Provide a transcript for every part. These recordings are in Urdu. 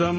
سم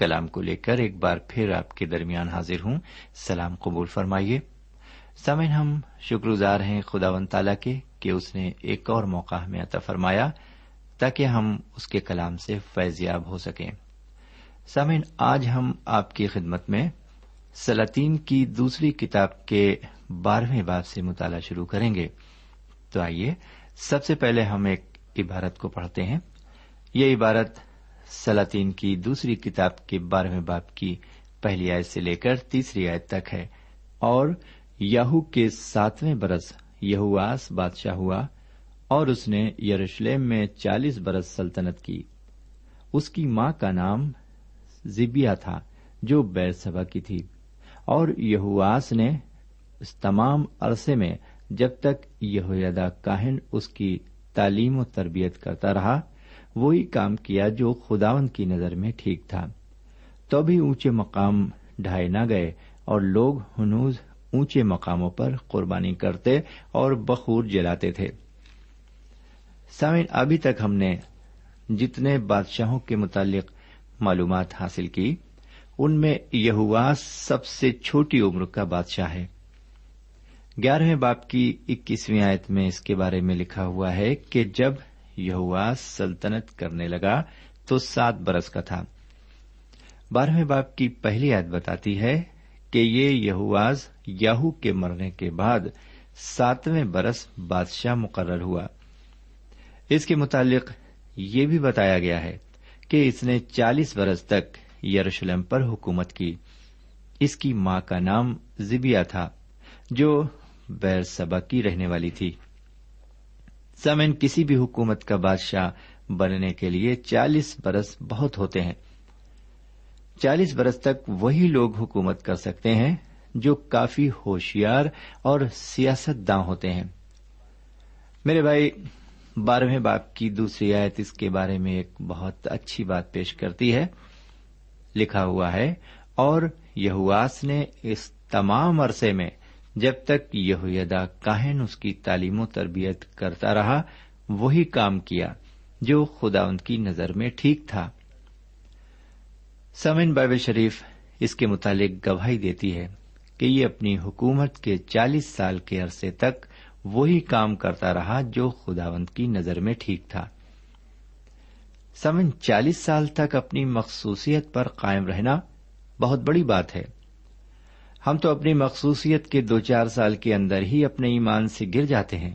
کلام کو لے کر ایک بار پھر آپ کے درمیان حاضر ہوں۔ سلام قبول فرمائیے۔ سمن ہم شکر گزار ہیں خدا و تعالی کے کہ اس نے ایک اور موقع ہمیں عطا فرمایا تاکہ ہم اس کے کلام سے فیضیاب ہو سکیں۔ سمن آج ہم آپ کی خدمت میں سلاطین کی دوسری کتاب کے بارہویں باب سے مطالعہ شروع کریں گے۔ تو آئیے، سب سے پہلے ہم ایک عبارت کو پڑھتے ہیں۔ یہ عبارت سلاطین کی دوسری کتاب کے بارہویں باپ کی پہلی آیت سے لے کر تیسری آیت تک ہے۔ اور یہو کے ساتویں برس یہواس بادشاہ ہوا اور اس نے یروشلم میں چالیس برس سلطنت کی۔ اس کی ماں کا نام زبیا تھا جو بیر سبا کی تھی۔ اور یہواس نے اس تمام عرصے میں جب تک یہویدا کاہن اس کی تعلیم و تربیت کرتا رہا وہی کام کیا جو خداون کی نظر میں ٹھیک تھا۔ تو بھی اونچے مقام ڈھائے نہ گئے اور لوگ ہنوز اونچے مقاموں پر قربانی کرتے اور بخور جلاتے تھے۔ سامن ابھی تک ہم نے جتنے بادشاہوں کے متعلق معلومات حاصل کی، ان میں یہواس سب سے چھوٹی عمر کا بادشاہ ہے۔ گیارہویں باپ کی اکیسویں آیت میں اس کے بارے میں لکھا ہوا ہے کہ جب یہواس سلطنت کرنے لگا تو سات برس کا تھا۔ بارہویں باپ کی پہلی آیت بتاتی ہے کہ یہ یہواز یاہو کے مرنے کے بعد ساتویں برس بادشاہ مقرر ہوا۔ اس کے متعلق یہ بھی بتایا گیا ہے کہ اس نے چالیس برس تک یروشلم پر حکومت کی۔ اس کی ماں کا نام زبیا تھا، جو بیر سبا کی رہنے والی تھی۔ سمن کسی بھی حکومت کا بادشاہ بننے کے لیے چالیس برس بہت ہوتے ہیں۔ چالیس برس تک وہی لوگ حکومت کر سکتے ہیں جو کافی ہوشیار اور سیاست داں ہوتے ہیں۔ میرے بھائی، بارہویں باپ کی دوسری آیت اس کے بارے میں ایک بہت اچھی بات پیش کرتی ہے۔ لکھا ہوا ہے، اور یہواس نے اس تمام عرصے میں جب تک یہویدا کاہن اس کی تعلیم و تربیت کرتا رہا، وہی کام کیا جو خدا ان کی نظر میں ٹھیک تھا۔ سمن بائبل شریف اس کے متعلق گواہی دیتی ہے کہ یہ اپنی حکومت کے چالیس سال کے عرصے تک وہی کام کرتا رہا جو خداوند کی نظر میں ٹھیک تھا۔ سمن چالیس سال تک اپنی مخصوصیت پر قائم رہنا بہت بڑی بات ہے۔ ہم تو اپنی مخصوصیت کے دو چار سال کے اندر ہی اپنے ایمان سے گر جاتے ہیں۔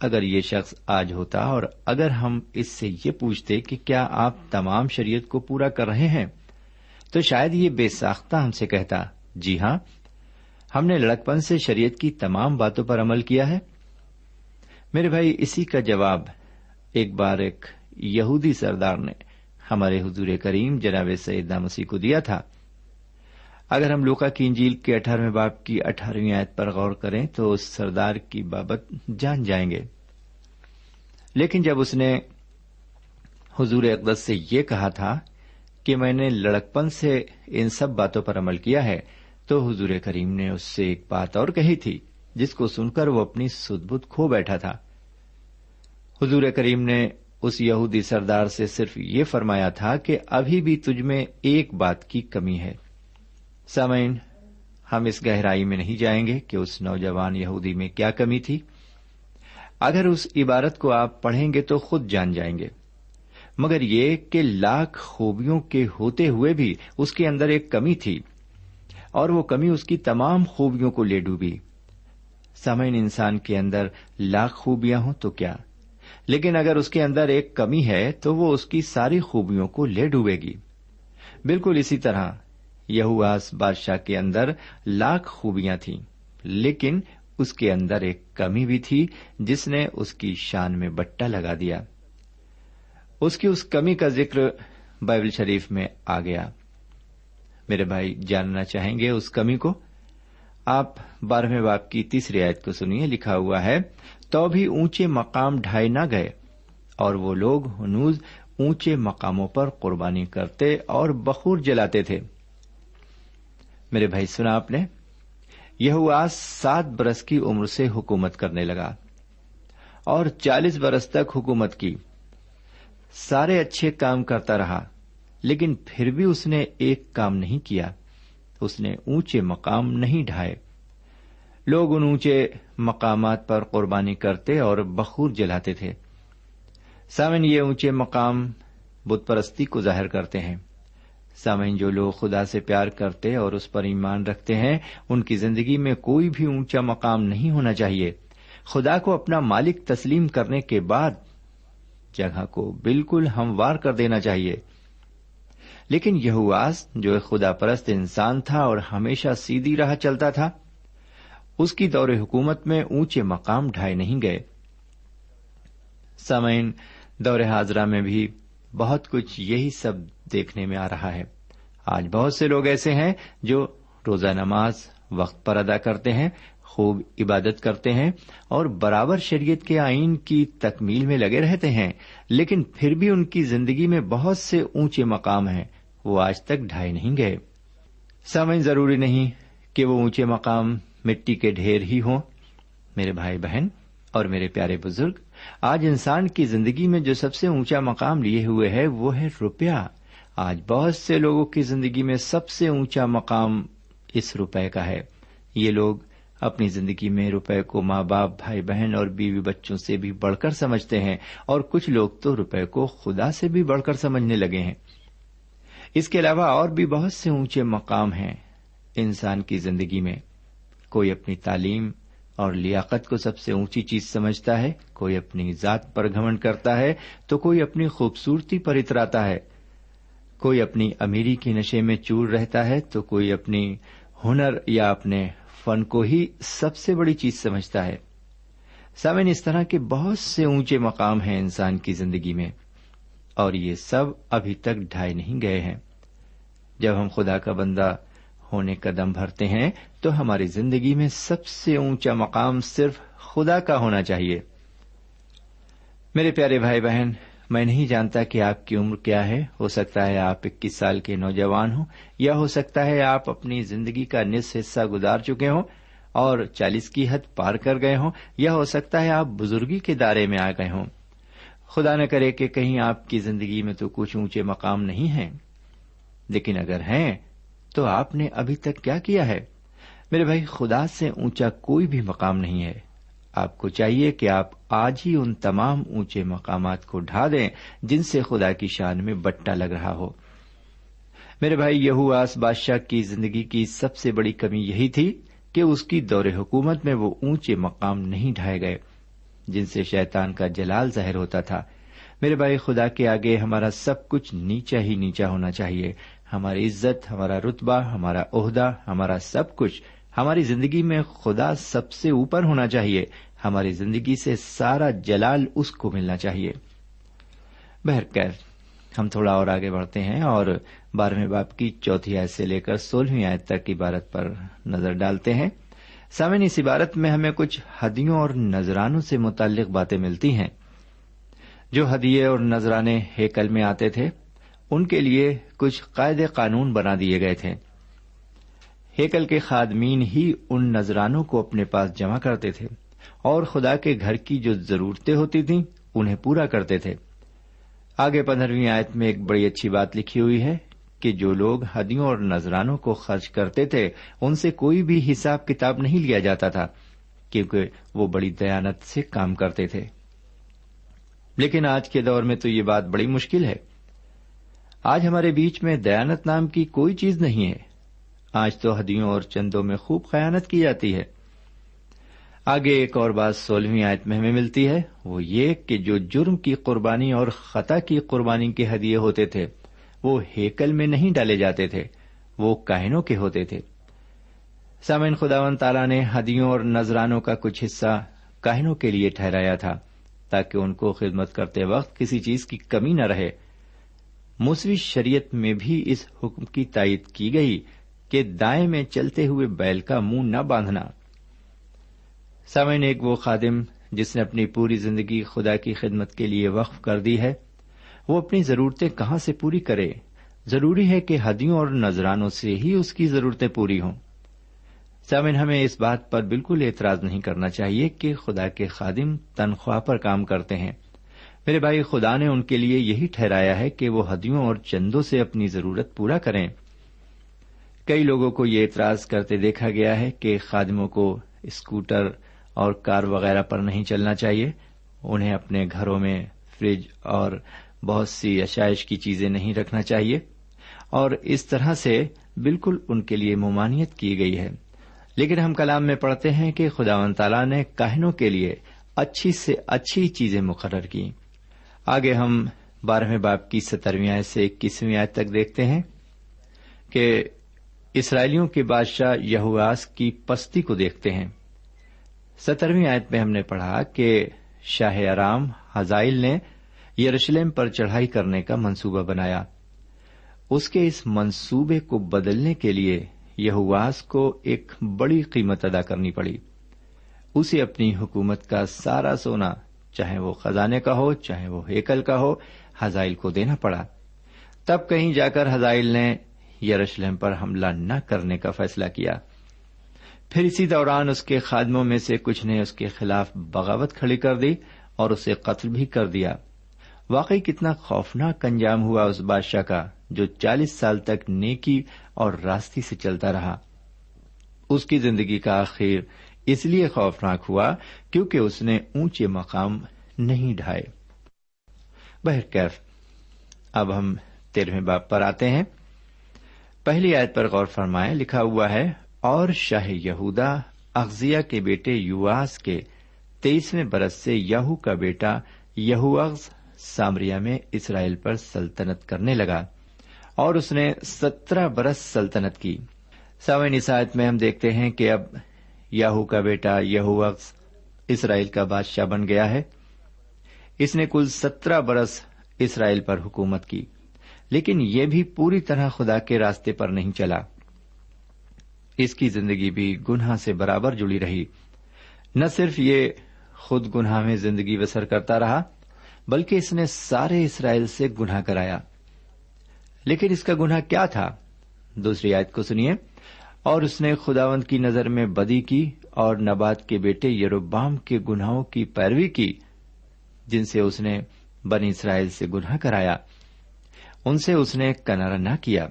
اگر یہ شخص آج ہوتا اور اگر ہم اس سے یہ پوچھتے کہ کیا آپ تمام شریعت کو پورا کر رہے ہیں، تو شاید یہ بے ساختہ ہم سے کہتا جی ہاں ہم نے لڑکپن سے شریعت کی تمام باتوں پر عمل کیا ہے۔ میرے بھائی، اسی کا جواب ایک بار ایک یہودی سردار نے ہمارے حضور کریم جناب سعید مسیح کو دیا تھا۔ اگر ہم لوکا کی انجیل کے اٹھارہویں باپ کی اٹھارہویں آیت پر غور کریں تو اس سردار کی بابت جان جائیں گے۔ لیکن جب اس نے حضور اقدس سے یہ کہا تھا کہ میں نے لڑکپن سے ان سب باتوں پر عمل کیا ہے، تو حضور کریم نے اس سے ایک بات اور کہی تھی، جس کو سن کر وہ اپنی سدبت کھو بیٹھا تھا۔ حضور کریم نے اس یہودی سردار سے صرف یہ فرمایا تھا کہ ابھی بھی تجھ میں ایک بات کی کمی ہے۔ سامعین، ہم اس گہرائی میں نہیں جائیں گے کہ اس نوجوان یہودی میں کیا کمی تھی۔ اگر اس عبارت کو آپ پڑھیں گے تو خود جان جائیں گے۔ مگر یہ کہ لاکھ خوبیوں کے ہوتے ہوئے بھی اس کے اندر ایک کمی تھی اور وہ کمی اس کی تمام خوبیوں کو لے ڈوبی۔ سمعین انسان کے اندر لاکھ خوبیاں ہوں تو کیا؟ لیکن اگر اس کے اندر ایک کمی ہے تو وہ اس کی ساری خوبیوں کو لے ڈوبے گی۔ بالکل اسی طرح یہواس بادشاہ کے اندر لاکھ خوبیاں تھیں، لیکن اس کے اندر ایک کمی بھی تھی جس نے اس کی شان میں بٹا لگا دیا۔ اس کی اس کمی کا ذکر بائبل شریف میں آ گیا۔ میرے بھائی، جاننا چاہیں گے اس کمی کو؟ آپ بارہویں باپ کی تیسری آیت کو سنیے، لکھا ہوا ہے، تو بھی اونچے مقام ڈھائی نہ گئے، اور وہ لوگ ہنوز اونچے مقاموں پر قربانی کرتے اور بخور جلاتے تھے۔ میرے بھائی، سنا آپ نے؟ یہ سات برس کی عمر سے حکومت کرنے لگا اور چالیس برس تک حکومت کی۔ سارے اچھے کام کرتا رہا، لیکن پھر بھی اس نے ایک کام نہیں کیا۔ اس نے اونچے مقام نہیں ڈھائے۔ لوگ ان اونچے مقامات پر قربانی کرتے اور بخور جلاتے تھے۔ سامن، یہ اونچے مقام بت پرستی کو ظاہر کرتے ہیں۔ سامعین، جو لوگ خدا سے پیار کرتے اور اس پر ایمان رکھتے ہیں، ان کی زندگی میں کوئی بھی اونچا مقام نہیں ہونا چاہیے۔ خدا کو اپنا مالک تسلیم کرنے کے بعد جگہ کو بالکل ہموار کر دینا چاہیے۔ لیکن یہواس جو ایک خدا پرست انسان تھا اور ہمیشہ سیدھی راہ چلتا تھا، اس کی دور حکومت میں اونچے مقام ڈھائے نہیں گئے۔ سامعین، دور حاضرہ میں بھی بہت کچھ یہی سب دیکھنے میں آ رہا ہے۔ آج بہت سے لوگ ایسے ہیں جو روزہ نماز وقت پر ادا کرتے ہیں، خوب عبادت کرتے ہیں اور برابر شریعت کے آئین کی تکمیل میں لگے رہتے ہیں، لیکن پھر بھی ان کی زندگی میں بہت سے اونچے مقام ہیں۔ وہ آج تک ڈھائی نہیں گئے۔ سمجھ ضروری نہیں کہ وہ اونچے مقام مٹی کے ڈھیر ہی ہوں۔ میرے بھائی بہن اور میرے پیارے بزرگ، آج انسان کی زندگی میں جو سب سے اونچا مقام لیے ہوئے ہے، وہ ہے روپیہ۔ آج بہت سے لوگوں کی زندگی میں سب سے اونچا مقام اس روپے کا ہے۔ یہ لوگ اپنی زندگی میں روپے کو ماں باپ، بھائی بہن اور بیوی بچوں سے بھی بڑھ کر سمجھتے ہیں اور کچھ لوگ تو روپے کو خدا سے بھی بڑھ کر سمجھنے لگے ہیں۔ اس کے علاوہ اور بھی بہت سے اونچے مقام ہیں انسان کی زندگی میں۔ کوئی اپنی تعلیم اور لیاقت کو سب سے اونچی چیز سمجھتا ہے، کوئی اپنی ذات پر گمن کرتا ہے، تو کوئی اپنی خوبصورتی پر اتراتا ہے۔ کوئی اپنی امیری کی نشے میں چور رہتا ہے تو کوئی اپنی ہنر یا اپنے فن کو ہی سب سے بڑی چیز سمجھتا ہے۔ سامن اس طرح کے بہت سے اونچے مقام ہیں انسان کی زندگی میں، اور یہ سب ابھی تک ڈھائی نہیں گئے ہیں۔ جب ہم خدا کا بندہ ہونے کا دم بھرتے ہیں، تو ہماری زندگی میں سب سے اونچا مقام صرف خدا کا ہونا چاہیے۔ میرے پیارے بھائی بہن میں نہیں جانتا کہ آپ کی عمر کیا ہے۔ ہو سکتا ہے آپ اکیس سال کے نوجوان ہوں، یا ہو سکتا ہے آپ اپنی زندگی کا نصف حصہ گزار چکے ہوں اور چالیس کی حد پار کر گئے ہوں، یا ہو سکتا ہے آپ بزرگی کے دائرے میں آ گئے ہوں۔ خدا نہ کرے کہ کہیں آپ کی زندگی میں تو کچھ اونچے مقام نہیں ہیں، لیکن اگر ہیں تو آپ نے ابھی تک کیا کیا ہے؟ میرے بھائی، خدا سے اونچا کوئی بھی مقام نہیں ہے۔ آپ کو چاہیے کہ آپ آج ہی ان تمام اونچے مقامات کو ڈھا دیں جن سے خدا کی شان میں بٹا لگ رہا ہو۔ میرے بھائی یہو آس بادشاہ کی زندگی کی سب سے بڑی کمی یہی تھی کہ اس کی دور حکومت میں وہ اونچے مقام نہیں ڈھائے گئے جن سے شیطان کا جلال ظاہر ہوتا تھا۔ میرے بھائی، خدا کے آگے ہمارا سب کچھ نیچا ہی نیچا ہونا چاہیے۔ ہماری عزت، ہمارا رتبہ، ہمارا عہدہ، ہمارا سب کچھ ہماری زندگی میں خدا سب سے اوپر ہونا چاہیے، ہماری زندگی سے سارا جلال اس کو ملنا چاہیے۔ بہرکیف ہم تھوڑا اور آگے بڑھتے ہیں اور بارہویں باپ کی چوتھی آیت سے لے کر سولہویں آیت تک کی عبارت پر نظر ڈالتے ہیں۔ سامن اس عبارت میں ہمیں کچھ ہدیوں اور نذرانوں سے متعلق باتیں ملتی ہیں۔ جو ہدیے اور نذرانے ہیکل میں آتے تھے، ان کے لیے کچھ قاعدے قانون بنا دیے گئے تھے۔ ہیکل کے خادمین ہی ان نذرانوں کو اپنے پاس جمع کرتے تھے اور خدا کے گھر کی جو ضرورتیں ہوتی تھیں انہیں پورا کرتے تھے۔ آگے پندرہویں آیت میں ایک بڑی اچھی بات لکھی ہوئی ہے کہ جو لوگ ہدیوں اور نذرانوں کو خرچ کرتے تھے، ان سے کوئی بھی حساب کتاب نہیں لیا جاتا تھا، کیونکہ وہ بڑی دیانت سے کام کرتے تھے۔ لیکن آج کے دور میں تو یہ بات بڑی مشکل ہے۔ آج ہمارے بیچ میں دیانت نام کی کوئی چیز نہیں ہے۔ آج تو ہدیوں اور چندوں میں خوب خیانت کی جاتی ہے۔ آگے ایک اور بات سولہویں آیت میں ہمیں ملتی ہے، وہ یہ کہ جو جرم کی قربانی اور خطا کی قربانی کے ہدیے ہوتے تھے، وہ ہیکل میں نہیں ڈالے جاتے تھے، وہ کاہنوں کے ہوتے تھے۔ سامن خدا و تعالیٰ نے ہدیوں اور نذرانوں کا کچھ حصہ کاہنوں کے لیے ٹھہرایا تھا، تاکہ ان کو خدمت کرتے وقت کسی چیز کی کمی نہ رہے۔ موسوی شریعت میں بھی اس حکم کی تائید کی گئی کہ دائیں میں چلتے ہوئے بیل کا منہ نہ باندھنا۔ سامعین، ایک وہ خادم جس نے اپنی پوری زندگی خدا کی خدمت کے لیے وقف کر دی ہے، وہ اپنی ضرورتیں کہاں سے پوری کرے؟ ضروری ہے کہ ہدیوں اور نذرانوں سے ہی اس کی ضرورتیں پوری ہوں۔ سامن ہمیں اس بات پر بالکل اعتراض نہیں کرنا چاہیے کہ خدا کے خادم تنخواہ پر کام کرتے ہیں۔ میرے بھائی، خدا نے ان کے لیے یہی ٹھہرایا ہے کہ وہ ہدیوں اور چندوں سے اپنی ضرورت پورا کریں۔ کئی لوگوں کو یہ اعتراض کرتے دیکھا گیا ہے کہ خادموں کو اسکوٹر اور کار وغیرہ پر نہیں چلنا چاہیے۔ انہیں اپنے گھروں میں فریج اور بہت سی اشائش کی چیزیں نہیں رکھنا چاہیے۔ اور اس طرح سے بالکل ان کے لیے ممانعت کی گئی ہے۔ لیکن ہم کلام میں پڑھتے ہیں کہ خدا و تعالیٰ نے کاہنوں کے لیے اچھی سے اچھی چیزیں مقرر کی آگے ہم بارہویں باپ کی سترویں آئے سے اکیسویں آئے تک دیکھتے ہیں کہ اسرائیلیوں کے بادشاہ یہواس کی پستی کو دیکھتے ہیں۔ سترویں آیت میں ہم نے پڑھا کہ شاہ ارام حزائل نے یروشلم پر چڑھائی کرنے کا منصوبہ بنایا۔ اس کے اس منصوبے کو بدلنے کے لیے یہواس کو ایک بڑی قیمت ادا کرنی پڑی۔ اسے اپنی حکومت کا سارا سونا، چاہے وہ خزانے کا ہو، چاہے وہ ہیکل کا ہو ہزائل کو دینا پڑا۔ تب کہیں جا کر ہزائل نے یروشلم پر حملہ نہ کرنے کا فیصلہ کیا۔ پھر اسی دوران اس کے خادموں میں سے کچھ نے اس کے خلاف بغاوت کھڑی کر دی اور اسے قتل بھی کر دیا۔ واقعی کتنا خوفناک انجام ہوا اس بادشاہ کا جو چالیس سال تک نیکی اور راستی سے چلتا رہا۔ اس کی زندگی کا آخر اس لیے خوفناک ہوا کیونکہ اس نے اونچے مقام نہیں ڈھائے۔ بہرکیف، اب ہم تیرہویں باپ پر آتے ہیں۔ پہلی آیت پر غور فرمائے لکھا ہوا ہے، اور شاہ یہودا اغزیا کے بیٹے یواس کے تیئیسویں برس سے یہو کا بیٹا یہوغز سامریا میں اسرائیل پر سلطنت کرنے لگا، اور اس نے سترہ برس سلطنت کی۔ سوئن عیسائیت میں ہم دیکھتے ہیں کہ اب یاہو کا بیٹا یہوغز اسرائیل کا بادشاہ بن گیا ہے۔ اس نے کل سترہ برس اسرائیل پر حکومت کی۔ لیکن یہ بھی پوری طرح خدا کے راستے پر نہیں چلا۔ اس کی زندگی بھی گناہ سے برابر جڑی رہی۔ نہ صرف یہ خود گناہ میں زندگی بسر کرتا رہا، بلکہ اس نے سارے اسرائیل سے گناہ کرایا۔ لیکن اس کا گناہ کیا تھا؟ دوسری آیت کو سنیے۔ اور اس نے خداوند کی نظر میں بدی کی اور نبات کے بیٹے یروبام کے گناہوں کی پیروی کی، جن سے اس نے بنی اسرائیل سے گناہ کرایا۔ ان سے اس نے کنارا نہ کیا۔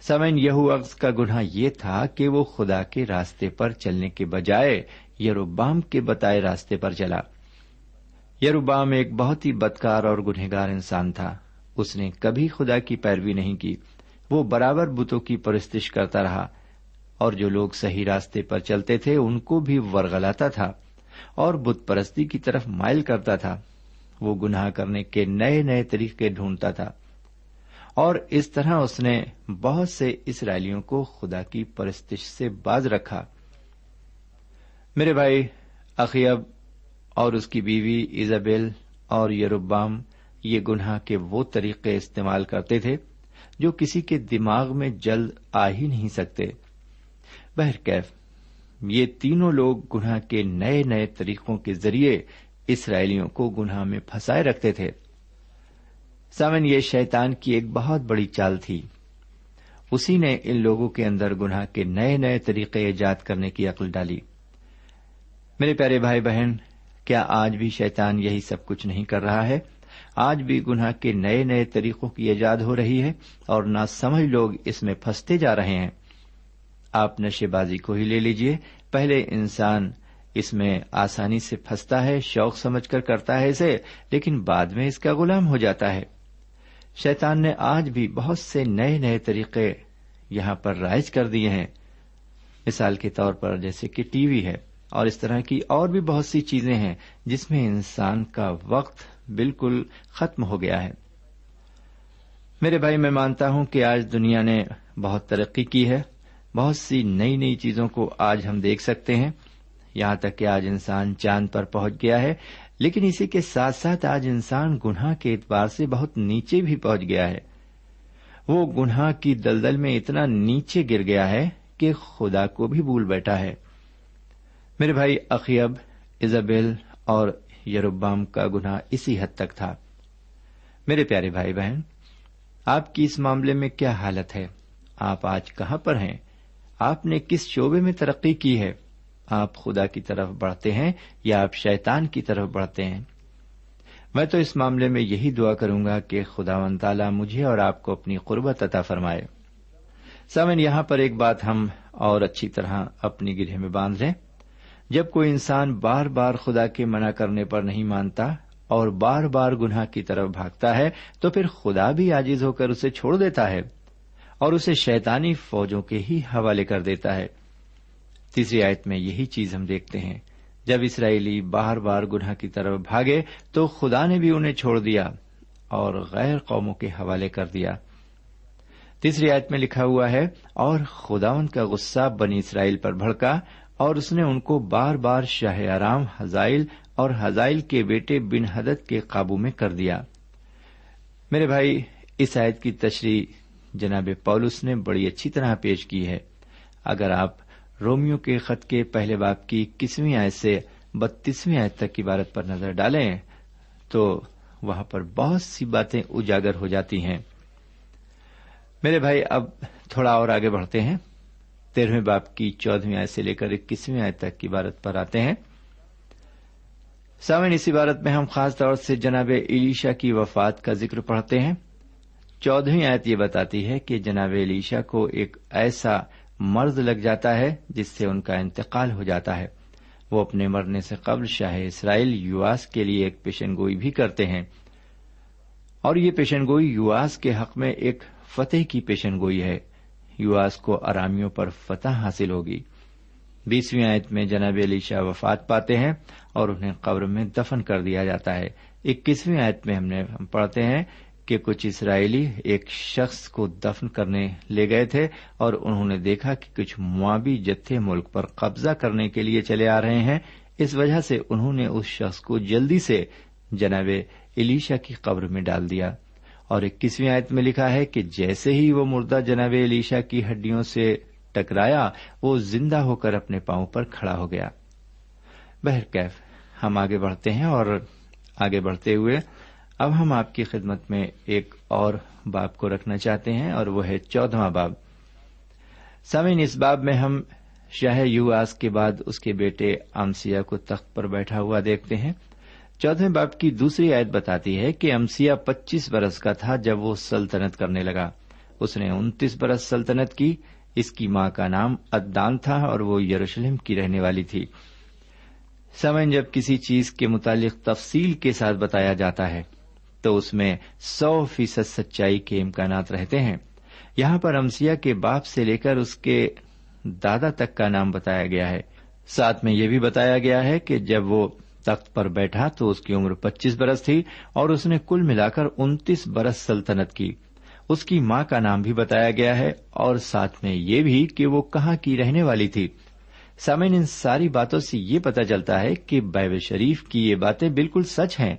سمین یہو عقض کا گناہ یہ تھا کہ وہ خدا کے راستے پر چلنے کے بجائے یروبام کے بتائے راستے پر چلا۔ یروبام ایک بہت ہی بدکار اور گنہگار انسان تھا۔ اس نے کبھی خدا کی پیروی نہیں کی۔ وہ برابر بتوں کی پرستش کرتا رہا اور جو لوگ صحیح راستے پر چلتے تھے، ان کو بھی ورگلاتا تھا اور بت پرستی کی طرف مائل کرتا تھا۔ وہ گناہ کرنے کے نئے نئے طریقے ڈھونڈتا تھا۔ اور اس طرح اس نے بہت سے اسرائیلیوں کو خدا کی پرستش سے باز رکھا۔ میرے بھائی اخیب اور اس کی بیوی ایزابیل اور یروبام یہ گناہ کے وہ طریقے استعمال کرتے تھے جو کسی کے دماغ میں جلد آ ہی نہیں سکتے۔ بہرکیف یہ تینوں لوگ گناہ کے نئے نئے طریقوں کے ذریعے اسرائیلیوں کو گناہ میں پھنسائے رکھتے تھے۔ سامن یہ شیطان کی ایک بہت بڑی چال تھی۔ اسی نے ان لوگوں کے اندر گناہ کے نئے نئے طریقے ایجاد کرنے کی عقل ڈالی۔ میرے پیارے بھائی بہن، کیا آج بھی شیطان یہی سب کچھ نہیں کر رہا ہے؟ آج بھی گناہ کے نئے نئے طریقوں کی ایجاد ہو رہی ہے اور نہ سمجھ لوگ اس میں پھنستے جا رہے ہیں۔ آپ نشے بازی کو ہی لے لیجیے پہلے انسان اس میں آسانی سے پھنستا ہے، شوق سمجھ کر کرتا ہے اسے، لیکن بعد میں اس کا غلام ہو جاتا ہے۔ شیطان نے آج بھی بہت سے نئے نئے طریقے یہاں پر رائج کر دیے ہیں۔ مثال کے طور پر جیسے کہ ٹی وی ہے اور اس طرح کی اور بھی بہت سی چیزیں ہیں جس میں انسان کا وقت بالکل ختم ہو گیا ہے۔ میرے بھائی، میں مانتا ہوں کہ آج دنیا نے بہت ترقی کی ہے۔ بہت سی نئی نئی چیزوں کو آج ہم دیکھ سکتے ہیں۔ یہاں تک کہ آج انسان چاند پر پہنچ گیا ہے۔ لیکن اسی کے ساتھ ساتھ آج انسان گناہ کے اعتبار سے بہت نیچے بھی پہنچ گیا ہے۔ وہ گناہ کی دلدل میں اتنا نیچے گر گیا ہے کہ خدا کو بھی بھول بیٹھا ہے۔ میرے بھائی اقیب ایزابیل اور یروبام کا گناہ اسی حد تک تھا۔ میرے پیارے بھائی بہن، آپ کی اس معاملے میں کیا حالت ہے؟ آپ آج کہاں پر ہیں؟ آپ نے کس شعبے میں ترقی کی ہے؟ آپ خدا کی طرف بڑھتے ہیں یا آپ شیطان کی طرف بڑھتے ہیں۔ میں تو اس معاملے میں یہی دعا کروں گا کہ خدا و تعالی مجھے اور آپ کو اپنی قربت عطا فرمائے۔ سمن یہاں پر ایک بات ہم اور اچھی طرح اپنی گرہ میں باندھ لیں۔ جب کوئی انسان بار بار خدا کے منع کرنے پر نہیں مانتا اور بار بار گناہ کی طرف بھاگتا ہے، تو پھر خدا بھی آجز ہو کر اسے چھوڑ دیتا ہے اور اسے شیطانی فوجوں کے ہی حوالے کر دیتا ہے۔ تیسری آیت میں یہی چیز ہم دیکھتے ہیں۔ جب اسرائیلی بار بار گناہ کی طرف بھاگے تو خدا نے بھی انہیں چھوڑ دیا اور غیر قوموں کے حوالے کر دیا۔ تیسری آیت میں لکھا ہوا ہے، اور خدا ان کا غصہ بنی اسرائیل پر بھڑکا اور اس نے ان کو بار بار شاہ آرام حزائل اور حزائل کے بیٹے بن حدت کے قابو میں کر دیا۔ میرے بھائی، اس آیت کی تشریح جناب پولس نے بڑی اچھی طرح پیش کی ہے۔ اگر آپ رومیو کے خط کے پہلے باپ کی کسویں آیت سے بتیسویں آیت تک کی عبارت پر نظر ڈالیں تو وہاں پر بہت سی باتیں اجاگر ہو جاتی ہیں۔ میرے بھائی، اب تھوڑا اور آگے بڑھتے ہیں۔ تیرہویں باپ کی چودہویں آیت سے لے کر اکیسویں آیت تک کی عبارت پر آتے ہیں۔ سامن اس عبارت میں ہم خاص طور سے جناب علیشا کی وفات کا ذکر پڑھتے ہیں۔ چودہویں آیت یہ بتاتی ہے کہ جناب علیشا کو ایک ایسا مرض لگ جاتا ہے جس سے ان کا انتقال ہو جاتا ہے۔ وہ اپنے مرنے سے قبل شاہ اسرائیل یواس کے لیے ایک پیشن گوئی بھی کرتے ہیں۔ اور یہ پیشن گوئی یواس کے حق میں ایک فتح کی پیشن گوئی ہے۔ یواس کو ارامیوں پر فتح حاصل ہوگی۔ بیسویں آیت میں جناب علی شاہ وفات پاتے ہیں اور انہیں قبر میں دفن کر دیا جاتا ہے۔ اکیسویں آیت میں ہم نے پڑھتے ہیں کہ کچھ اسرائیلی ایک شخص کو دفن کرنے لے گئے تھے اور انہوں نے دیکھا کہ کچھ موابی جتھے ملک پر قبضہ کرنے کے لیے چلے آ رہے ہیں۔ اس وجہ سے انہوں نے اس شخص کو جلدی سے جناب علیشا کی قبر میں ڈال دیا۔ اور اکیسویں آیت میں لکھا ہے کہ جیسے ہی وہ مردہ جناب علیشا کی ہڈیوں سے ٹکرایا، وہ زندہ ہو کر اپنے پاؤں پر کھڑا ہو گیا۔ بہرکیف، ہم آگے بڑھتے ہیں اور آگے بڑھتے ہوئے اب ہم آپ کی خدمت میں ایک اور باب کو رکھنا چاہتے ہیں اور وہ ہے چودواں باب۔ سمین اس باب میں ہم شاہ یو آس کے بعد اس کے بیٹے امسیا کو تخت پر بیٹھا ہوا دیکھتے ہیں۔ چودہ باپ کی دوسری آیت بتاتی ہے کہ امسیا پچیس برس کا تھا جب وہ سلطنت کرنے لگا۔ اس نے انتیس برس سلطنت کی، اس کی ماں کا نام ادان تھا اور وہ یروشلم کی رہنے والی تھی۔ سمن جب کسی چیز کے متعلق تفصیل کے ساتھ بتایا جاتا ہے تو اس میں سو فیصد سچائی کے امکانات رہتے ہیں۔ یہاں پر امسیا کے باپ سے لے کر اس کے دادا تک کا نام بتایا گیا ہے۔ ساتھ میں یہ بھی بتایا گیا ہے کہ جب وہ تخت پر بیٹھا تو اس کی عمر پچیس برس تھی اور اس نے کل ملا کر انتیس برس سلطنت کی۔ اس کی ماں کا نام بھی بتایا گیا ہے اور ساتھ میں یہ بھی کہ وہ کہاں کی رہنے والی تھی۔ سامعین، ان ساری باتوں سے یہ پتا چلتا ہے کہ بیب شریف کی یہ باتیں بالکل سچ ہیں۔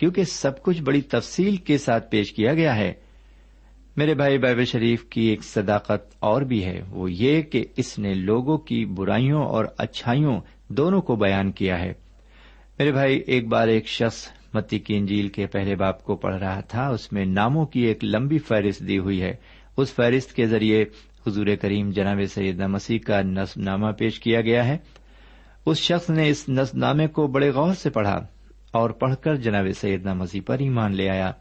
کیونکہ سب کچھ بڑی تفصیل کے ساتھ پیش کیا گیا ہے۔ میرے بھائی بائب شریف کی ایک صداقت اور بھی ہے۔ وہ یہ کہ اس نے لوگوں کی برائیوں اور اچھائیوں دونوں کو بیان کیا ہے۔ میرے بھائی، ایک بار ایک شخص متی کی انجیل کے پہلے باپ کو پڑھ رہا تھا۔ اس میں ناموں کی ایک لمبی فہرست دی ہوئی ہے۔ اس فہرست کے ذریعے حضور کریم جناب سیدہ مسیح کا نصب نامہ پیش کیا گیا ہے۔ اس شخص نے اس نصب نامے کو بڑے غور سے پڑھا۔ اور پڑھ کر جناب سیدنا مسیح پر ایمان لے آیا۔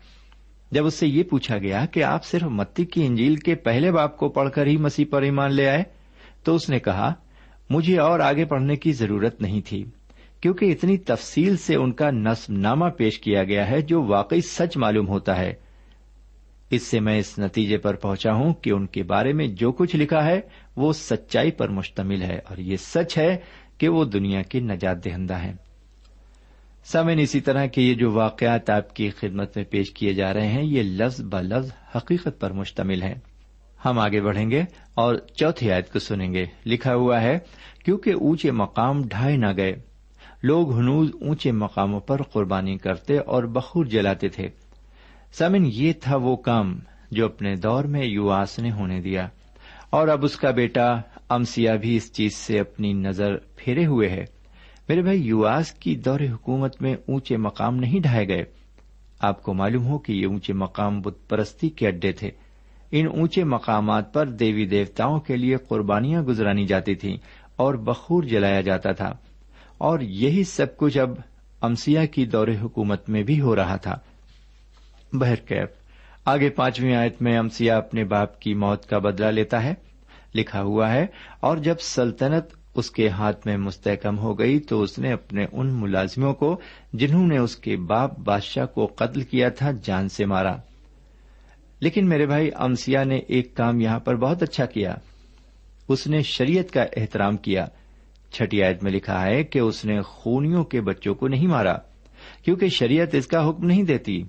جب اس سے یہ پوچھا گیا کہ آپ صرف متی کی انجیل کے پہلے باپ کو پڑھ کر ہی مسیح پر ایمان لے آئے، تو اس نے کہا، مجھے اور آگے پڑھنے کی ضرورت نہیں تھی، کیونکہ اتنی تفصیل سے ان کا نصب نامہ پیش کیا گیا ہے جو واقعی سچ معلوم ہوتا ہے۔ اس سے میں اس نتیجے پر پہنچا ہوں کہ ان کے بارے میں جو کچھ لکھا ہے، وہ سچائی پر مشتمل ہے اور یہ سچ ہے کہ وہ دنیا کے نجات دہندہ ہیں۔ سمن اسی طرح کے یہ جو واقعات آپ کی خدمت میں پیش کیے جا رہے ہیں، یہ لفظ ب لفظ حقیقت پر مشتمل ہے ہم آگے بڑھیں گے اور چوتھی آیت کو سنیں گے۔ لکھا ہوا ہے، کیونکہ اونچے مقام ڈھائے نہ گئے، لوگ ہنوز اونچے مقاموں پر قربانی کرتے اور بخور جلاتے تھے۔ سمن یہ تھا وہ کام جو اپنے دور میں یواس نے ہونے دیا۔ اور اب اس کا بیٹا امسیا بھی اس چیز سے اپنی نظر پھیرے ہوئے ہے۔ میرے بھائی یواس کی دور حکومت میں اونچے مقام نہیں ڈھائے گئے۔ آپ کو معلوم ہو کہ یہ اونچے مقام بت پرستی کے اڈے تھے۔ ان اونچے مقامات پر دیوی دیوتاؤں کے لیے قربانیاں گزرانی جاتی تھیں اور بخور جلایا جاتا تھا۔ اور یہی سب کچھ اب امسیا کی دور حکومت میں بھی ہو رہا تھا۔ بہرکیف آگے پانچویں آیت میں امسیا اپنے باپ کی موت کا بدلا لیتا ہے، لکھا ہوا ہے، اور جب سلطنت اس کے ہاتھ میں مستحکم ہو گئی تو اس نے اپنے ان ملازموں کو جنہوں نے اس کے باپ بادشاہ کو قتل کیا تھا جان سے مارا۔ لیکن میرے بھائی امسیا نے ایک کام یہاں پر بہت اچھا کیا۔ اس نے شریعت کا احترام کیا۔ چھٹی آیت میں لکھا ہے کہ اس نے خونیوں کے بچوں کو نہیں مارا، کیونکہ شریعت اس کا حکم نہیں دیتی۔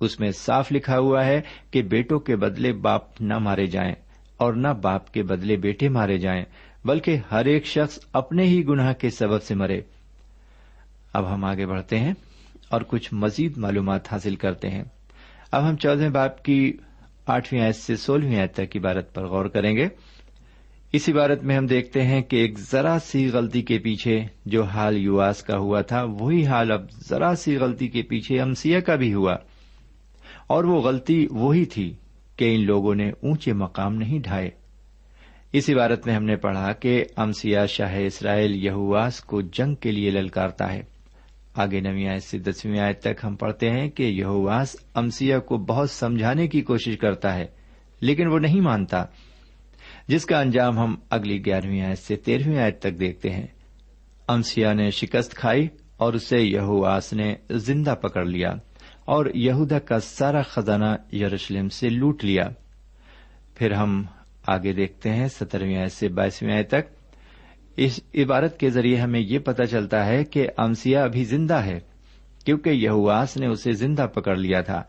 اس میں صاف لکھا ہوا ہے کہ بیٹوں کے بدلے باپ نہ مارے جائیں اور نہ باپ کے بدلے بیٹے مارے جائیں۔ بلکہ ہر ایک شخص اپنے ہی گناہ کے سبب سے مرے۔ اب ہم آگے بڑھتے ہیں اور کچھ مزید معلومات حاصل کرتے ہیں۔ اب ہم چودہ باپ کی آٹھویں آیت سے سولہویں آیت تک عبارت پر غور کریں گے۔ اس عبارت میں ہم دیکھتے ہیں کہ ایک ذرا سی غلطی کے پیچھے جو حال یواس کا ہوا تھا، وہی حال اب ذرا سی غلطی کے پیچھے امسیہ کا بھی ہوا۔ اور وہ غلطی وہی تھی کہ ان لوگوں نے اونچے مقام نہیں ڈھائے۔ اس عبارت میں ہم نے پڑھا کہ امسیا شاہ اسرائیل یہواس کو جنگ کے لیے للکارتا ہے۔ آگے نویں آئے سے دسویں آیت تک ہم پڑھتے ہیں کہ یہواس امسیا کو بہت سمجھانے کی کوشش کرتا ہے، لیکن وہ نہیں مانتا۔ جس کا انجام ہم اگلی گیارہویں آیت سے تیرہویں آیت تک دیکھتے ہیں۔ امسیا نے شکست کھائی اور اسے یہواس نے زندہ پکڑ لیا اور یہودا کا سارا خزانہ یروشلم سے لوٹ لیا۔ پھر ہم آگے دیکھتے ہیں، سترویں آئے سے بائیسویں آئے تک۔ اس عبارت کے ذریعے ہمیں یہ پتہ چلتا ہے کہ امسیا ابھی زندہ ہے، کیونکہ یہواس نے اسے زندہ پکڑ لیا تھا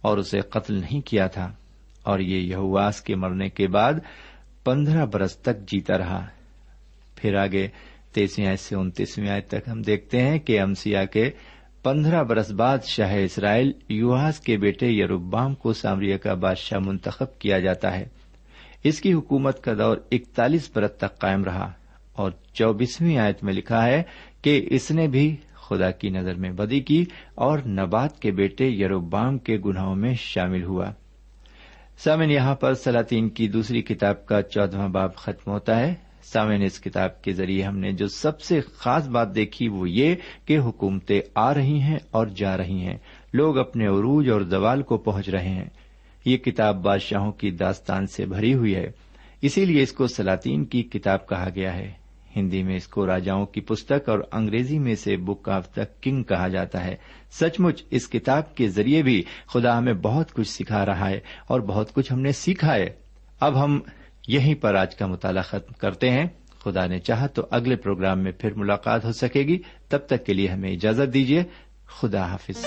اور اسے قتل نہیں کیا تھا۔ اور یہ یہواس کے مرنے کے بعد پندرہ برس تک جیتا رہا۔ پھر آگے تیسویں آئے سے انتیسویں آئے تک ہم دیکھتے ہیں کہ امسیا کے پندرہ برس بعد شاہ اسرائیل یوہاس کے بیٹے یروبام کو سامریا کا بادشاہ منتخب کیا جاتا ہے۔ اس کی حکومت کا دور اکتالیس برت تک قائم رہا اور چوبیسویں آیت میں لکھا ہے کہ اس نے بھی خدا کی نظر میں بدی کی اور نبات کے بیٹے یروبام کے گناہوں میں شامل ہوا۔ سامن یہاں پر سلاطین کی دوسری کتاب کا چودہواں باب ختم ہوتا ہے۔ سامن اس کتاب کے ذریعے ہم نے جو سب سے خاص بات دیکھی وہ یہ کہ حکومتیں آ رہی ہیں اور جا رہی ہیں۔ لوگ اپنے عروج اور زوال کو پہنچ رہے ہیں۔ یہ کتاب بادشاہوں کی داستان سے بھری ہوئی ہے۔ اسی لیے اس کو سلاطین کی کتاب کہا گیا ہے۔ ہندی میں اس کو راجاؤں کی پستک اور انگریزی میں سے بک آف دا کنگ کہا جاتا ہے۔ سچ مچ اس کتاب کے ذریعے بھی خدا ہمیں بہت کچھ سکھا رہا ہے اور بہت کچھ ہم نے سیکھا ہے۔ اب ہم یہیں پر آج کا مطالعہ ختم کرتے ہیں۔ خدا نے چاہا تو اگلے پروگرام میں پھر ملاقات ہو سکے گی۔ تب تک کے لیے ہمیں اجازت دیجیے خدا حافظ۔